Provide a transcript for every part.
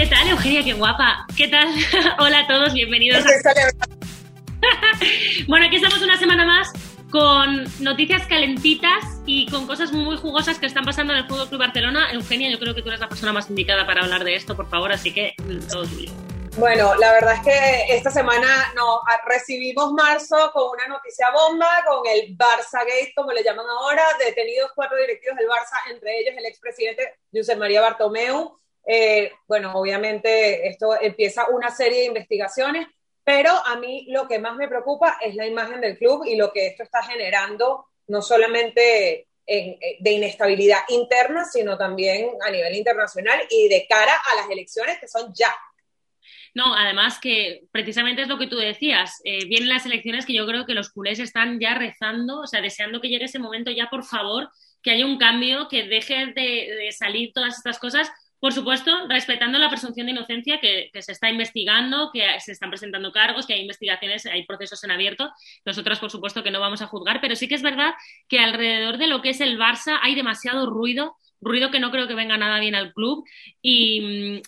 ¿Qué tal, Eugenia? Qué guapa. ¿Qué tal? Hola a todos, bienvenidos. bueno, aquí estamos una semana más con noticias calentitas y con cosas muy jugosas que están pasando en el Fútbol Club Barcelona. Eugenia, yo creo que tú eres la persona más indicada para hablar de esto, por favor, así que todo tuyo. Bueno, la verdad es que esta semana no, recibimos marzo con una noticia bomba, con el Barça Gate, como le llaman ahora, detenidos cuatro directivos del Barça, entre ellos el expresidente José María Bartomeu. Eh, bueno, obviamente esto empieza una serie de investigaciones, pero a mí lo que más me preocupa es la imagen del club y lo que esto está generando, no solamente eh, de inestabilidad interna, sino también a nivel internacional y de cara a las elecciones que son ya. No, además que precisamente es lo que tú decías, eh, vienen las elecciones que yo creo que los culés están ya rezando, o sea, deseando que llegue ese momento ya, por favor, que haya un cambio, que deje de, salir todas estas cosas, por supuesto, respetando la presunción de inocencia que, se está investigando, que se están presentando cargos, que hay investigaciones, hay procesos en abierto. Nosotros, por supuesto, que no vamos a juzgar, pero sí que es verdad que alrededor de lo que es el Barça hay demasiado ruido ruido que no creo que venga nada bien al club y,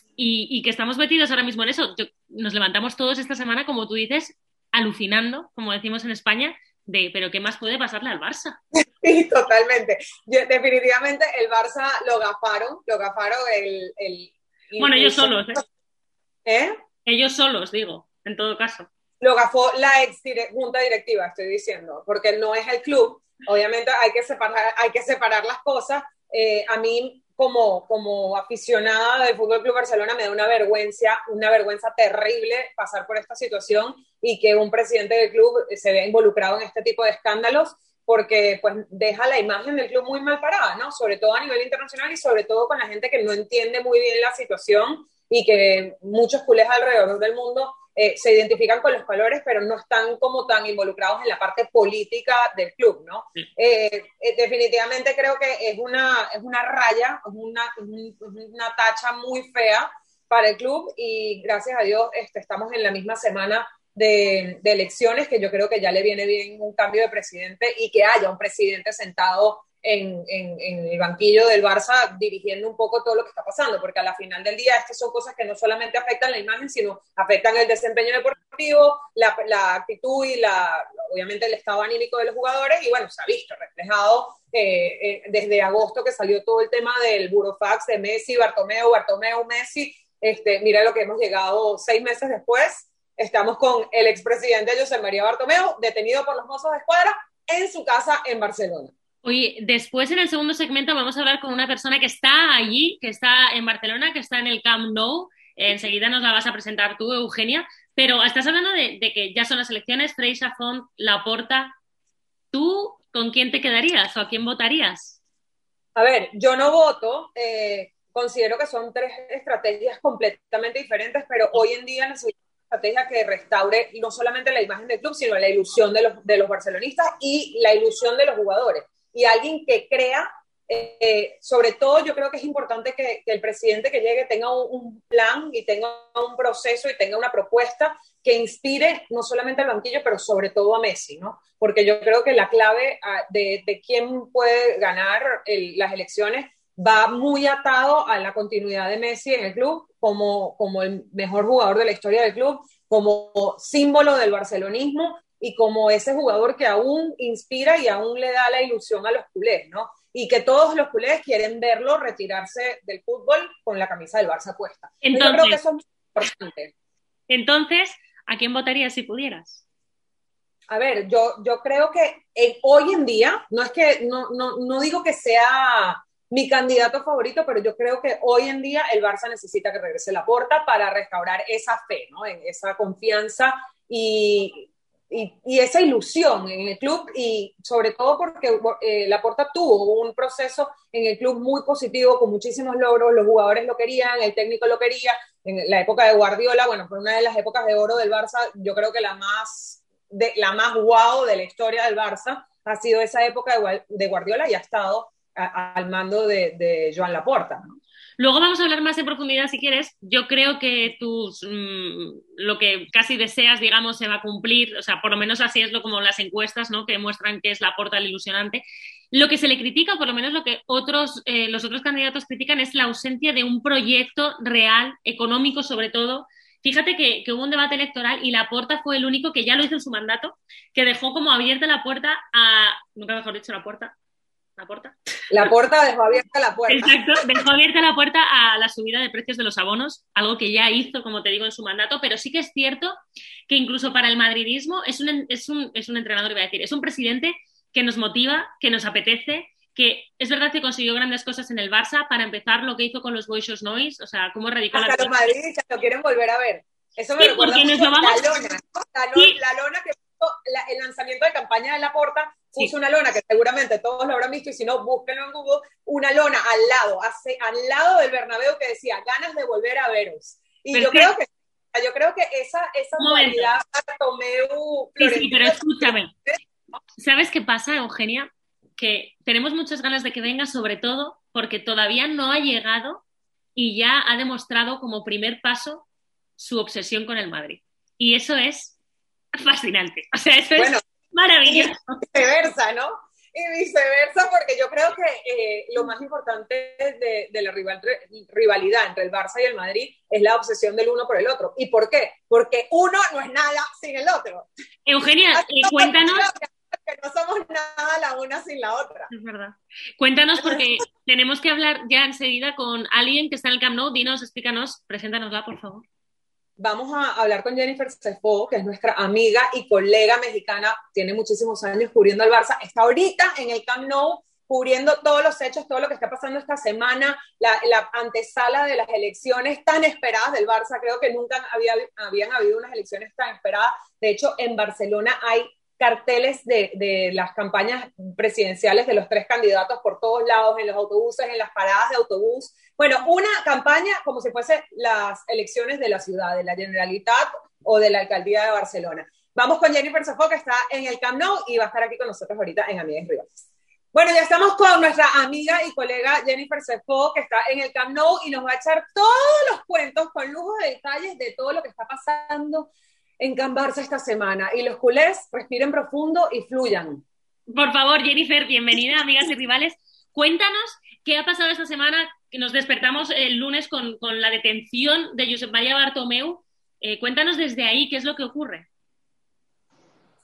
que estamos metidos ahora mismo en eso. nos levantamos todos esta semana, como tú dices, alucinando, como decimos en España, de pero ¿qué más puede pasarle al Barça? Sí, totalmente. definitivamente el Barça lo gafaron, lo gafaron el... bueno, ellos solos, ¿eh? ¿eh? Ellos solos, digo, en todo caso. Lo gafó la ex junta directiva, estoy diciendo, porque no es el club. Obviamente hay que separar, hay que separar las cosas, eh, a mí como, como aficionada del Fútbol Club Barcelona me da una vergüenza, una vergüenza terrible pasar por esta situación y que un presidente del club se vea involucrado en este tipo de escándalos porque pues deja la imagen del club muy mal parada, ¿no? Sobre todo a nivel internacional y sobre todo con la gente que no entiende muy bien la situación y que muchos culés alrededor del mundo eh, se identifican con los colores, pero no están como tan involucrados en la parte política del club, ¿no? Eh, eh, definitivamente creo que es una, es una raya, es una, una tacha muy fea para el club y gracias a Dios este, estamos en la misma semana de, de, elecciones que yo creo que ya le viene bien un cambio de presidente y que haya un presidente sentado en, el banquillo del Barça dirigiendo un poco todo lo que está pasando, porque a la final del día estas son cosas que no solamente afectan la imagen, sino afectan el desempeño deportivo, la, actitud y la, obviamente el estado anímico de los jugadores, y bueno, se ha visto reflejado eh, eh, desde agosto que salió todo el tema del burofax de Messi, Bartomeu, Bartomeu, Messi, este, mira lo que hemos llegado seis meses después, estamos con el expresidente José María Bartomeu, detenido por los mozos de escuadra en su casa en Barcelona. Oye, después en el segundo segmento vamos a hablar con una persona que está allí, que está en Barcelona, que está en el Camp Nou. Enseguida nos la vas a presentar tú, Eugenia. Pero estás hablando de, que ya son las elecciones, Frey, Font, Laporta. ¿Tú con quién te quedarías o a quién votarías? A ver, yo no voto. Eh, considero que son tres estrategias completamente diferentes, pero hoy en día necesitamos una estrategia que restaure no solamente la imagen del club, sino la ilusión de los, de los barcelonistas y la ilusión de los jugadores y alguien que crea, eh, sobre todo yo creo que es importante que, el presidente que llegue tenga un, plan y tenga un proceso y tenga una propuesta que inspire no solamente al banquillo, pero sobre todo a Messi, ¿no? Porque yo creo que la clave ah, de, quién puede ganar las elecciones va muy atado a la continuidad de Messi en el club como, como el mejor jugador de la historia del club, como símbolo del barcelonismo y como ese jugador que aún inspira y aún le da la ilusión a los culés, ¿no? Y que todos los culés quieren verlo retirarse del fútbol con la camisa del Barça puesta. Entonces, yo creo que eso es importante. Entonces, ¿a quién votarías si pudieras? A ver, yo, yo creo que hoy en día, no es que, no, no, no digo que sea mi candidato favorito, pero yo creo que hoy en día el Barça necesita que regrese la porta para restaurar esa fe, ¿no? En esa confianza y y, esa ilusión en el club y sobre todo porque eh, Laporta tuvo un proceso en el club muy positivo con muchísimos logros, los jugadores lo querían, el técnico lo quería, en la época de Guardiola, bueno, fue una de las épocas de oro del Barça, yo creo que la más, de, la más guau de la historia del Barça ha sido esa época de, Guardiola y ha estado al mando de, de Joan Laporta. ¿no? Luego vamos a hablar más en profundidad si quieres. Yo creo que tus, mm, lo que casi deseas, digamos, se va a cumplir. O sea, por lo menos así es lo como las encuestas, ¿no? Que muestran que es la porta ilusionante. Lo que se le critica, o por lo menos lo que otros, eh, los otros candidatos critican, es la ausencia de un proyecto real, económico sobre todo. Fíjate que, hubo un debate electoral y Laporta fue el único que ya lo hizo en su mandato, que dejó como abierta la puerta a, nunca mejor dicho la puerta, la puerta. La puerta dejó abierta la puerta. Exacto, dejó abierta la puerta a la subida de precios de los abonos, algo que ya hizo, como te digo, en su mandato, pero sí que es cierto que incluso para el madridismo es un, es un, es un entrenador, iba a decir, es un presidente que nos motiva, que nos apetece, que es verdad que consiguió grandes cosas en el Barça, para empezar lo que hizo con los Boys Noise, o sea, cómo radical. Hasta los madridistas lo quieren volver a ver. Eso me recuerda mucho la lona, la, lona, que puso el lanzamiento de campaña de la porta, puso una lona que seguramente todos lo habrán visto y si no, búsquenlo en Google, una lona al lado, hace, al lado del Bernabéu que decía, ganas de volver a veros. Y yo creo que yo creo que esa, esa modalidad Bartomeu, sí, sí, pero escúchame. ¿Sabes qué pasa, Eugenia? Que tenemos muchas ganas de que venga, sobre todo porque todavía no ha llegado y ya ha demostrado como primer paso su obsesión con el Madrid. Y eso es fascinante. O sea, eso es maravilloso. Y viceversa, ¿no? Y viceversa, porque yo creo que eh, lo más importante de, de, la rivalidad entre el Barça y el Madrid es la obsesión del uno por el otro. ¿Y por qué? Porque uno no es nada sin el otro. Eugenia, eh, cuéntanos que no somos nada la una sin la otra. Es verdad. Cuéntanos porque tenemos que hablar ya enseguida con alguien que está en el Camp Nou. Dinos, explícanos, preséntanosla, por favor. Vamos a hablar con Jennifer Cefo, que es nuestra amiga y colega mexicana, tiene muchísimos años cubriendo al Barça, está ahorita en el Camp Nou cubriendo todos los hechos, todo lo que está pasando esta semana, la, la, antesala de las elecciones tan esperadas del Barça. Creo que nunca había, habían habido unas elecciones tan esperadas. De hecho, en Barcelona hay carteles de, las campañas presidenciales de los tres candidatos por todos lados, en los autobuses, en las paradas de autobús. Bueno, una campaña como si fuese las elecciones de la ciudad, de la Generalitat o de la Alcaldía de Barcelona. Vamos con Jennifer Sofó, que está en el Camp Nou y va a estar aquí con nosotros ahorita en Amigas Rivales. Bueno, ya estamos con nuestra amiga y colega Jennifer Sefo, que está en el Camp Nou y nos va a echar todos los cuentos con lujo de detalles de todo lo que está pasando en esta semana. Y los culés respiren profundo y fluyan. Por favor, Jennifer, bienvenida, amigas y rivales. Cuéntanos qué ha pasado esta semana, que nos despertamos el lunes con, la detención de Josep María Bartomeu. Eh, cuéntanos desde ahí qué es lo que ocurre.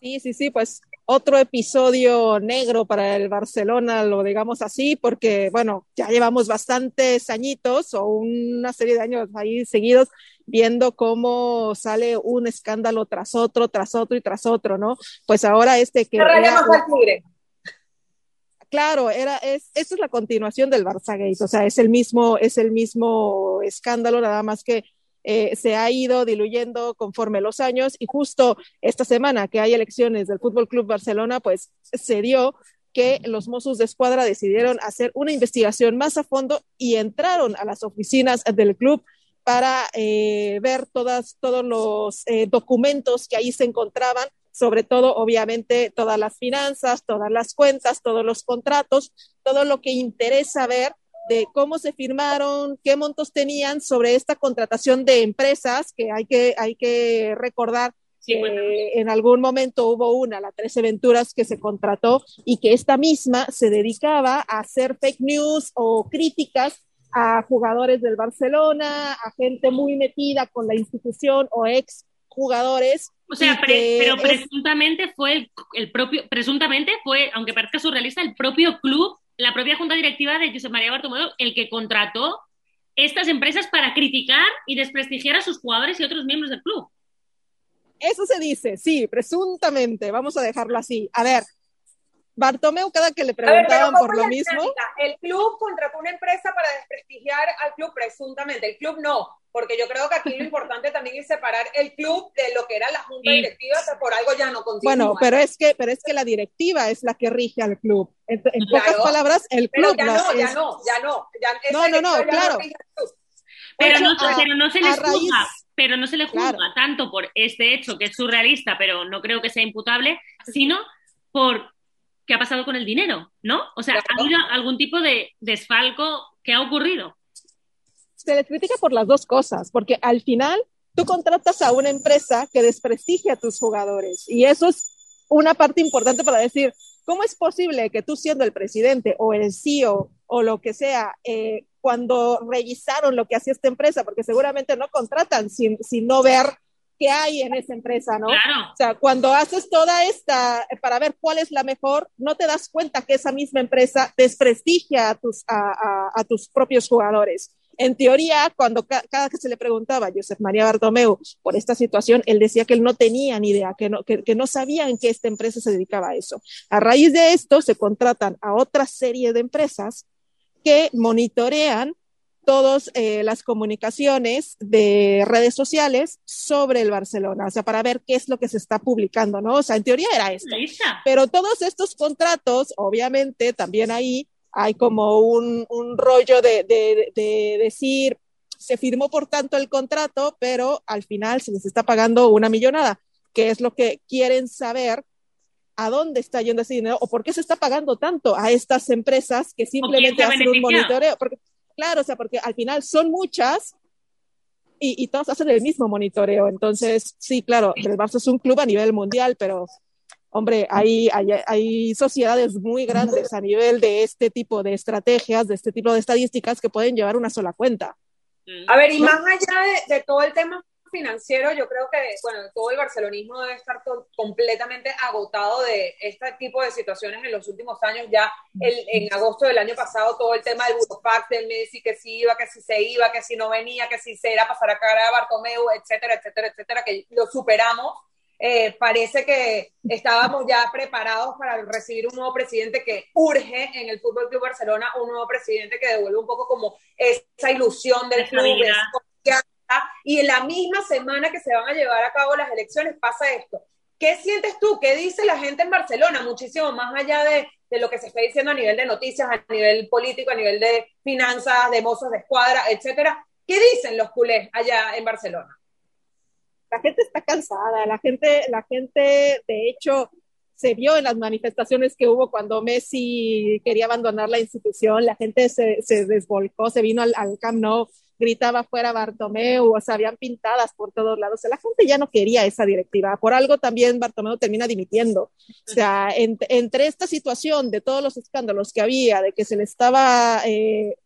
Sí, sí, sí, pues otro episodio negro para el Barcelona, lo digamos así, porque, bueno, ya llevamos bastantes añitos o una serie de años ahí seguidos viendo cómo sale un escándalo tras otro, tras otro y tras otro, ¿no? Pues ahora este que... claro, era, es, esto es la continuación del Barça Gate, o sea, es el mismo, es el mismo escándalo, nada más que eh, se ha ido diluyendo conforme los años y justo esta semana que hay elecciones del Fútbol Club Barcelona, pues se dio que los Mossos de Escuadra decidieron hacer una investigación más a fondo y entraron a las oficinas del club para eh, ver todas, todos los eh, documentos que ahí se encontraban, sobre todo, obviamente, todas las finanzas, todas las cuentas, todos los contratos, todo lo que interesa ver de cómo se firmaron, qué montos tenían sobre esta contratación de empresas, que hay que, hay que recordar que en algún momento hubo una, la 13 Venturas, que se contrató y que esta misma se dedicaba a hacer fake news o críticas a jugadores del Barcelona, a gente muy metida con la institución o ex jugadores. O sea, pero presuntamente fue el, propio, presuntamente fue, aunque parezca surrealista, el propio club, la propia junta directiva de José María Bartomeu, el que contrató estas empresas para criticar y desprestigiar a sus jugadores y otros miembros del club. Eso se dice, sí, presuntamente, vamos a dejarlo así. A ver, Bartomeu, cada que le preguntaban por lo mismo. El club contrató una empresa para desprestigiar al club, presuntamente. El club no, porque yo creo que aquí lo importante también es separar el club de lo que era la junta directiva, que por algo ya no continúa. Bueno, pero es que, pero es que la directiva es la que rige al club. En, pocas palabras, el club. Pero ya no, ya no, ya no, no, no, no, claro. pero, no, pero no se les juzga, pero no se le juzga tanto por este hecho que es surrealista, pero no creo que sea imputable, sino por qué ha pasado con el dinero, ¿no? O sea, ¿ha habido algún tipo de desfalco que ha ocurrido? Se le critica por las dos cosas, porque al final tú contratas a una empresa que desprestigia a tus jugadores y eso es una parte importante para decir, ¿cómo es posible que tú siendo el presidente o el CEO o lo que sea, eh, cuando revisaron lo que hacía esta empresa, porque seguramente no contratan sin, sin no ver qué hay en esa empresa, ¿no? Claro. O sea, cuando haces toda esta, para ver cuál es la mejor, no te das cuenta que esa misma empresa desprestigia a tus, a, a, a tus propios jugadores. En teoría, cuando ca cada que se le preguntaba a Josep María Bartomeu por esta situación, él decía que él no tenía ni idea, que no, que, que no sabía en qué esta empresa se dedicaba a eso. A raíz de esto, se contratan a otra serie de empresas que monitorean todas eh, las comunicaciones de redes sociales sobre el Barcelona, o sea, para ver qué es lo que se está publicando, ¿no? O sea, en teoría era esto. Pero todos estos contratos, obviamente, también ahí hay como un, un rollo de, de, de, decir, se firmó por tanto el contrato, pero al final se les está pagando una millonada, que es lo que quieren saber a dónde está yendo ese dinero o por qué se está pagando tanto a estas empresas que simplemente hacen un monitoreo. Porque, claro, o sea, porque al final son muchas y, y todos hacen el mismo monitoreo. Entonces, sí, claro, el Barça es un club a nivel mundial, pero hombre, hay, hay, hay, sociedades muy grandes a nivel de este tipo de estrategias, de este tipo de estadísticas que pueden llevar una sola cuenta. A ver, y más allá de, de todo el tema financiero, yo creo que, bueno, todo el barcelonismo debe estar completamente agotado de este tipo de situaciones en los últimos años. Ya el, en agosto del año pasado, todo el tema del Burofax, del Messi, que si iba, que si se iba, que si no venía, que si se era pasar a cara a Bartomeu, etcétera, etcétera, etcétera, que lo superamos. Eh, parece que estábamos ya preparados para recibir un nuevo presidente que urge en el Fútbol Club Barcelona, un nuevo presidente que devuelve un poco como esa ilusión del club, y en la misma semana que se van a llevar a cabo las elecciones pasa esto. ¿Qué sientes tú? ¿Qué dice la gente en Barcelona? Muchísimo más allá de, de, lo que se está diciendo a nivel de noticias, a nivel político, a nivel de finanzas, de mozos de escuadra, etcétera. ¿Qué dicen los culés allá en Barcelona? La gente está cansada, la gente, la gente, de hecho, se vio en las manifestaciones que hubo cuando Messi quería abandonar la institución, la gente se, se desvolcó, se vino al, al Camp Nou gritaba fuera Bartomeu, o sea, habían pintadas por todos lados. O sea, la gente ya no quería esa directiva. Por algo también Bartomeu termina dimitiendo. O sea, en, entre esta situación de todos los escándalos que había, de que se le estaba eh,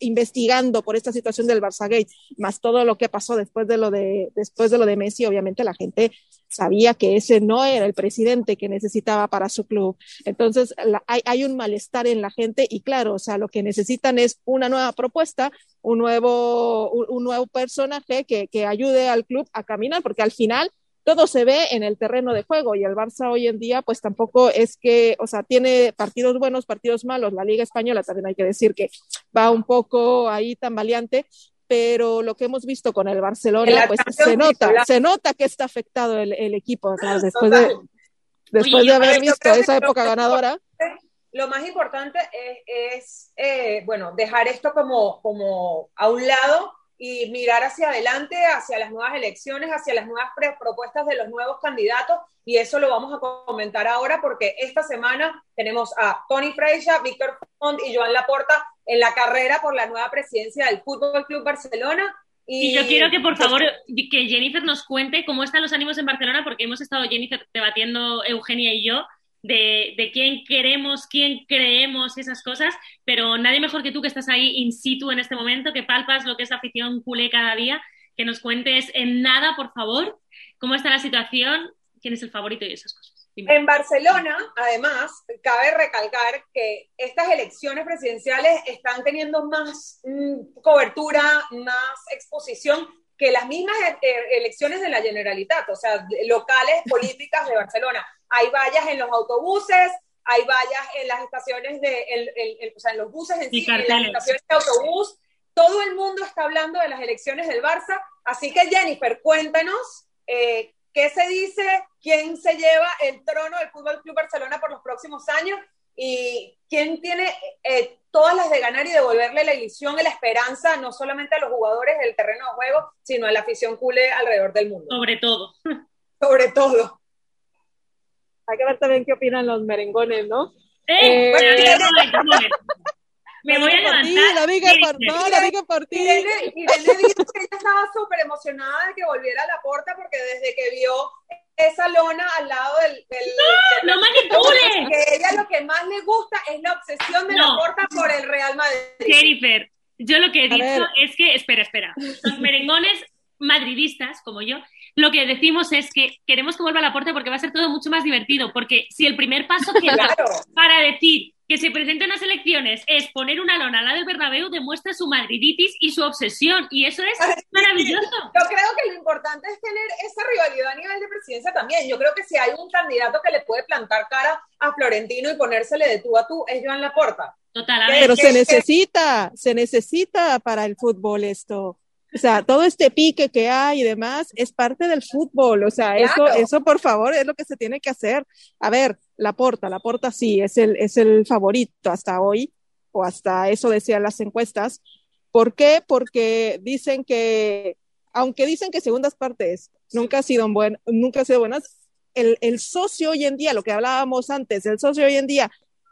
investigando por esta situación del Barça Gate, más todo lo que pasó después de lo de, después de lo de Messi, obviamente la gente sabía que ese no era el presidente que necesitaba para su club. Entonces, hay, hay, un malestar en la gente y claro, o sea, lo que necesitan es una nueva propuesta, un nuevo, un nuevo personaje que, que ayude al club a caminar, porque al final todo se ve en el terreno de juego y el Barça hoy en día pues tampoco es que, o sea, tiene partidos buenos, partidos malos, la Liga Española también hay que decir que va un poco ahí tambaleante, pero lo que hemos visto con el Barcelona, pues se nota, se nota que está afectado el, el equipo, claro, después de, después de haber visto esa época ganadora. Lo más importante es, es eh, bueno, dejar esto como, como a un lado y mirar hacia adelante, hacia las nuevas elecciones, hacia las nuevas propuestas de los nuevos candidatos. Y eso lo vamos a comentar ahora porque esta semana tenemos a Tony Freixa, Víctor Font y Joan Laporta en la carrera por la nueva presidencia del Fútbol Club Barcelona. Y, y, yo quiero que por favor que Jennifer nos cuente cómo están los ánimos en Barcelona porque hemos estado Jennifer debatiendo Eugenia y yo de, de, quién queremos, quién creemos, esas cosas, pero nadie mejor que tú que estás ahí in situ en este momento, que palpas lo que es afición culé cada día, que nos cuentes en nada, por favor, cómo está la situación, quién es el favorito y esas cosas. En Barcelona, además, cabe recalcar que estas elecciones presidenciales están teniendo más mmm, cobertura, más exposición que las mismas e elecciones de la Generalitat, o sea, locales políticas de Barcelona hay vallas en los autobuses, hay vallas en las estaciones de, el, el, el, o sea, en los buses en sí, en las estaciones de autobús. Todo el mundo está hablando de las elecciones del Barça. Así que, Jennifer, cuéntanos eh, qué se dice, quién se lleva el trono del Fútbol Club Barcelona por los próximos años y quién tiene eh, todas las de ganar y devolverle la ilusión y la esperanza no solamente a los jugadores del terreno de juego, sino a la afición culé alrededor del mundo. Sobre todo. Sobre todo hay que ver también qué opinan los merengones, ¿no? ¡Eh! eh me voy a levantar. Ti, la diga por, no, la diga por ti. Irene, Irene dijo que ella estaba súper emocionada de que volviera a la puerta porque desde que vio esa lona al lado del... del ¡No, del, no manipules! Que ella lo le gusta es la obsesión de la Porta por el Real Madrid. Jennifer, yo lo que he dicho es que, espera, espera, los merengones madridistas, como yo, lo que decimos es que queremos que vuelva a la puerta porque va a ser todo mucho más divertido, porque si el primer paso que para decir que se presenten las elecciones es poner una lona al lado del Bernabéu, demuestra su madriditis y su obsesión, y eso es maravilloso. Yo creo que lo importante es tener esa rivalidad a nivel de presidencia también. Yo creo que si hay un candidato que le puede plantar cara a Florentino y ponérsele de tú a tú, es Joan Laporta. Total, Pero se necesita, se necesita para el fútbol esto. O sea, todo este pique que hay y demás es parte del fútbol. O sea, eso, eso por favor es lo que se tiene que hacer. A ver, la porta, la porta sí, es el, es el favorito hasta hoy, o hasta eso decían las encuestas. ¿Por qué? Porque dicen que, aunque dicen que segundas partes nunca ha sido buen, nunca ha sido buenas, el, el socio hoy en día, lo que hablábamos antes, el socio hoy en día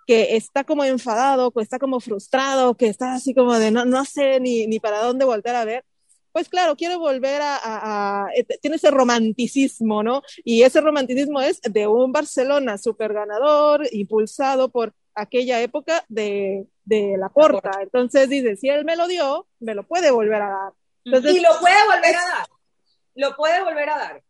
que está como enfadado, que está como frustrado, que está así como de no, no sé ni, ni para dónde volver a ver, pues claro, quiere volver a, eh, tiene ese romanticismo, ¿no? Y ese romanticismo es de un Barcelona súper ganador, impulsado por aquella época de, de la porta. Entonces dice, si él me lo dio, me lo puede volver a dar. Entonces, y lo puede volver a dar. Lo puede volver a dar.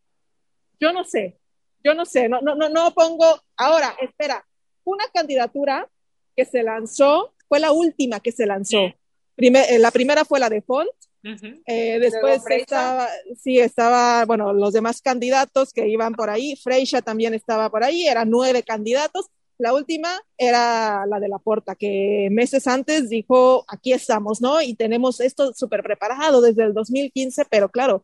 Yo no sé, yo no sé, no, no, no, no pongo. Ahora, espera, una candidatura que se lanzó, fue la última que se lanzó. Eh, la primera fue la de Font, eh, después estaba, sí, estaba, bueno, los demás candidatos que iban por ahí, Freisha también estaba por ahí, eran nueve candidatos. La última era la de la Porta, que meses antes dijo, aquí estamos, ¿no? Y tenemos esto súper preparado desde el 2015, pero claro,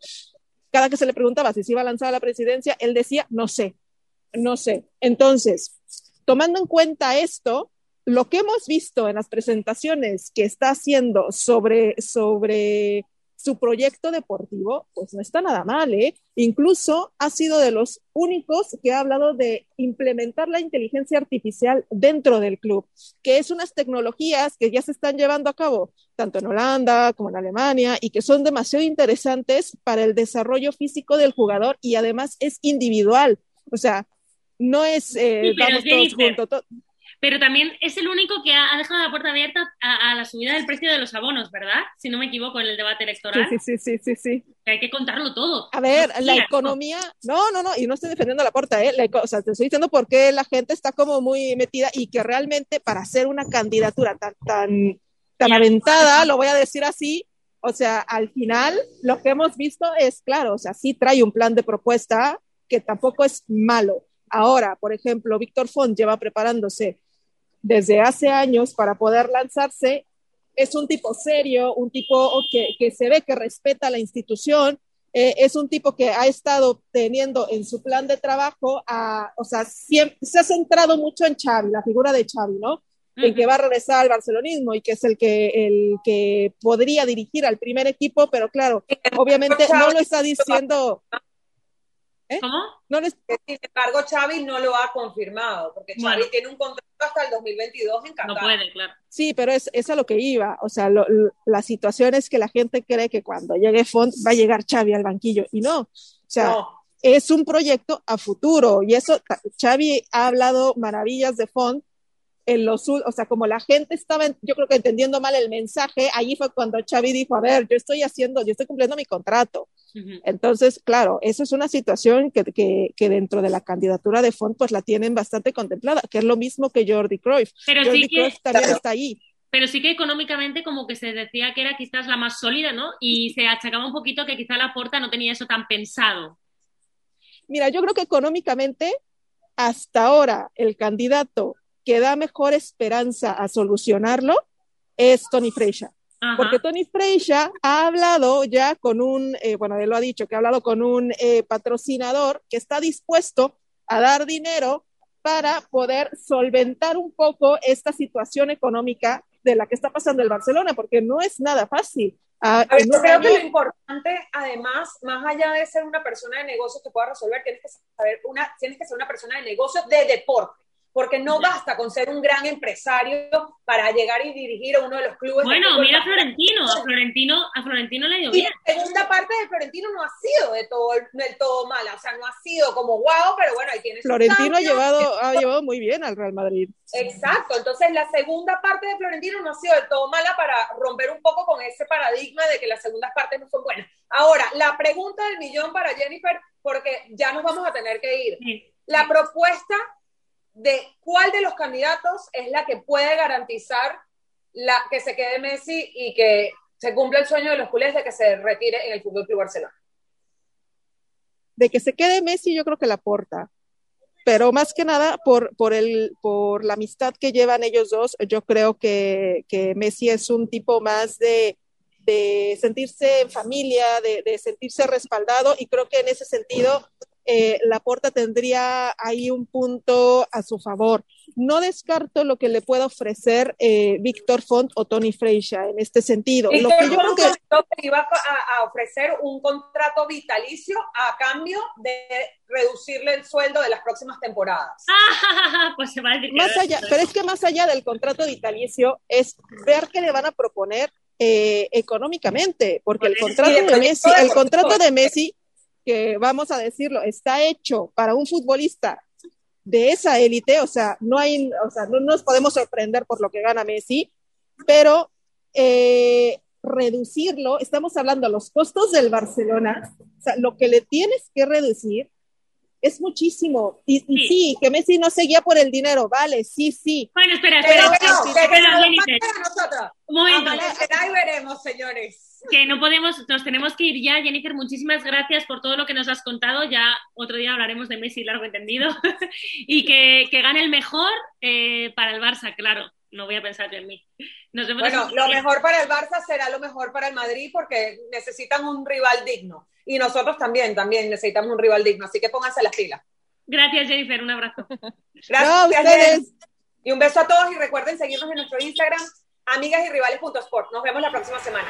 cada que se le preguntaba si se iba a lanzar a la presidencia, él decía, no sé, no sé. Entonces, tomando en cuenta esto, lo que hemos visto en las presentaciones que está haciendo sobre, sobre su proyecto deportivo, pues no está nada mal, ¿eh? Incluso ha sido de los únicos que ha hablado de implementar la inteligencia artificial dentro del club, que es unas tecnologías que ya se están llevando a cabo tanto en Holanda como en Alemania y que son demasiado interesantes para el desarrollo físico del jugador y además es individual. O sea, no es eh, todos juntos pero también es el único que ha, dejado la puerta abierta a, la subida del precio de los abonos, ¿verdad? Si no me equivoco, en el debate electoral. Sí, sí, sí, sí, sí. Hay que contarlo todo. A ver, la economía, no, no, no, y no estoy defendiendo la puerta, ¿eh? o sea, te estoy diciendo por qué la gente está como muy metida y que realmente para hacer una candidatura tan, tan, tan aventada, lo voy a decir así, o sea, al final lo que hemos visto es, claro, o sea, sí trae un plan de propuesta que tampoco es malo. Ahora, por ejemplo, Víctor Font lleva preparándose desde hace años para poder lanzarse. Es un tipo serio, un tipo que, que se ve que respeta la institución, eh, es un tipo que ha estado teniendo en su plan de trabajo, a, o sea, siempre, se ha centrado mucho en Xavi, la figura de Xavi, ¿no? En que va a regresar al barcelonismo y que es el que, el que podría dirigir al primer equipo, pero claro, obviamente no lo está diciendo, ¿Eh? ¿Cómo? No les... Sin embargo, Xavi no lo ha confirmado, porque Xavi tiene un contrato hasta el 2022 en Qatar. No puede, claro. Sí, pero es, es a lo que iba. O sea, la situación es que la gente cree que cuando llegue Font va a llegar Xavi al banquillo, y no. O sea, es un proyecto a futuro, y eso, Xavi ha hablado maravillas de Font, en los, o sea, como la gente estaba, yo creo que entendiendo mal el mensaje, ahí fue cuando Xavi dijo, a ver, yo estoy haciendo, yo estoy cumpliendo mi contrato. Entonces, claro, eso es una situación que, que, dentro de la candidatura de Font, pues la tienen bastante contemplada, que es lo mismo que Jordi Cruyff. Pero Jordi sí Cruyff también está ahí. Pero sí que económicamente como que se decía que era quizás la más sólida, ¿no? Y se achacaba un poquito que quizá la Porta no tenía eso tan pensado. Mira, yo creo que económicamente, hasta ahora, el candidato que da mejor esperanza a solucionarlo es Tony Porque Tony Freixa ha hablado ya con un, eh, bueno, él lo ha dicho, que ha hablado con un eh, patrocinador que está dispuesto a dar dinero para poder solventar un poco esta situación económica de la que está pasando el Barcelona, porque no es nada fácil. Ah, yo creo que lo importante, además, más allá de ser una persona de negocio que pueda resolver, tienes que saber una, tienes que ser una persona de negocio de deporte porque no basta con ser un gran empresario para llegar y dirigir a uno de los clubes. Bueno, mira a Florentino, a Florentino, a Florentino le dio bien. Y la segunda parte de Florentino no ha sido de todo, del todo mala, o sea, no ha sido como wow, pero bueno, ahí tiene Florentino ha llevado, ha llevado muy bien al Real Madrid. Exacto, entonces la segunda parte de Florentino no ha sido del todo mala para romper un poco con ese paradigma de que las segundas partes no son buenas. Ahora, la pregunta del millón para Jennifer, porque ya nos vamos a tener que ir. La propuesta de cuál de los candidatos es la que puede garantizar la, que se quede Messi y que se cumpla el sueño de los culés de que se retire en el Fútbol Club Barcelona. De que se quede Messi, yo creo que la aporta. Pero más que nada, por, por, el, por la amistad que llevan ellos dos, yo creo que, que Messi es un tipo más de, de sentirse en familia, de, de, sentirse respaldado, y creo que en ese sentido eh, Laporta tendría ahí un punto a su favor. No descarto lo que le pueda ofrecer eh, Víctor Font o Tony Freixa en este sentido. Lo que yo creo que iba a, ofrecer un contrato vitalicio a cambio de reducirle el sueldo de las próximas temporadas. pues se va a más allá, pero es que más allá del contrato vitalicio es ver qué le van a proponer eh, económicamente, porque el contrato de Messi, el contrato de Messi que vamos a decirlo, está hecho para un futbolista de esa élite, o sea, no hay, o sea, no nos podemos sorprender por lo que gana Messi, pero eh, reducirlo, estamos hablando de los costos del Barcelona, o sea, lo que le tienes que reducir es muchísimo. Y, sí. que Messi no seguía por el dinero, vale, sí, sí. Bueno, espera, espera, pero, espera, Un momento. Ahí veremos, señores. Que no podemos, nos tenemos que ir ya, Jennifer, muchísimas gracias por todo lo que nos has contado, ya otro día hablaremos de Messi largo entendido, y que, que, gane el mejor eh, para el Barça, claro, no voy a pensar yo en mí. bueno, lo mejor para el Barça será lo mejor para el Madrid porque necesitan un rival digno. Y nosotros también, también necesitamos un rival digno, así que pónganse las pilas. Gracias, Jennifer, un abrazo. Gracias, Y un beso a todos. Y recuerden seguirnos en nuestro Instagram, amigas y rivales.sport. Nos vemos la próxima semana.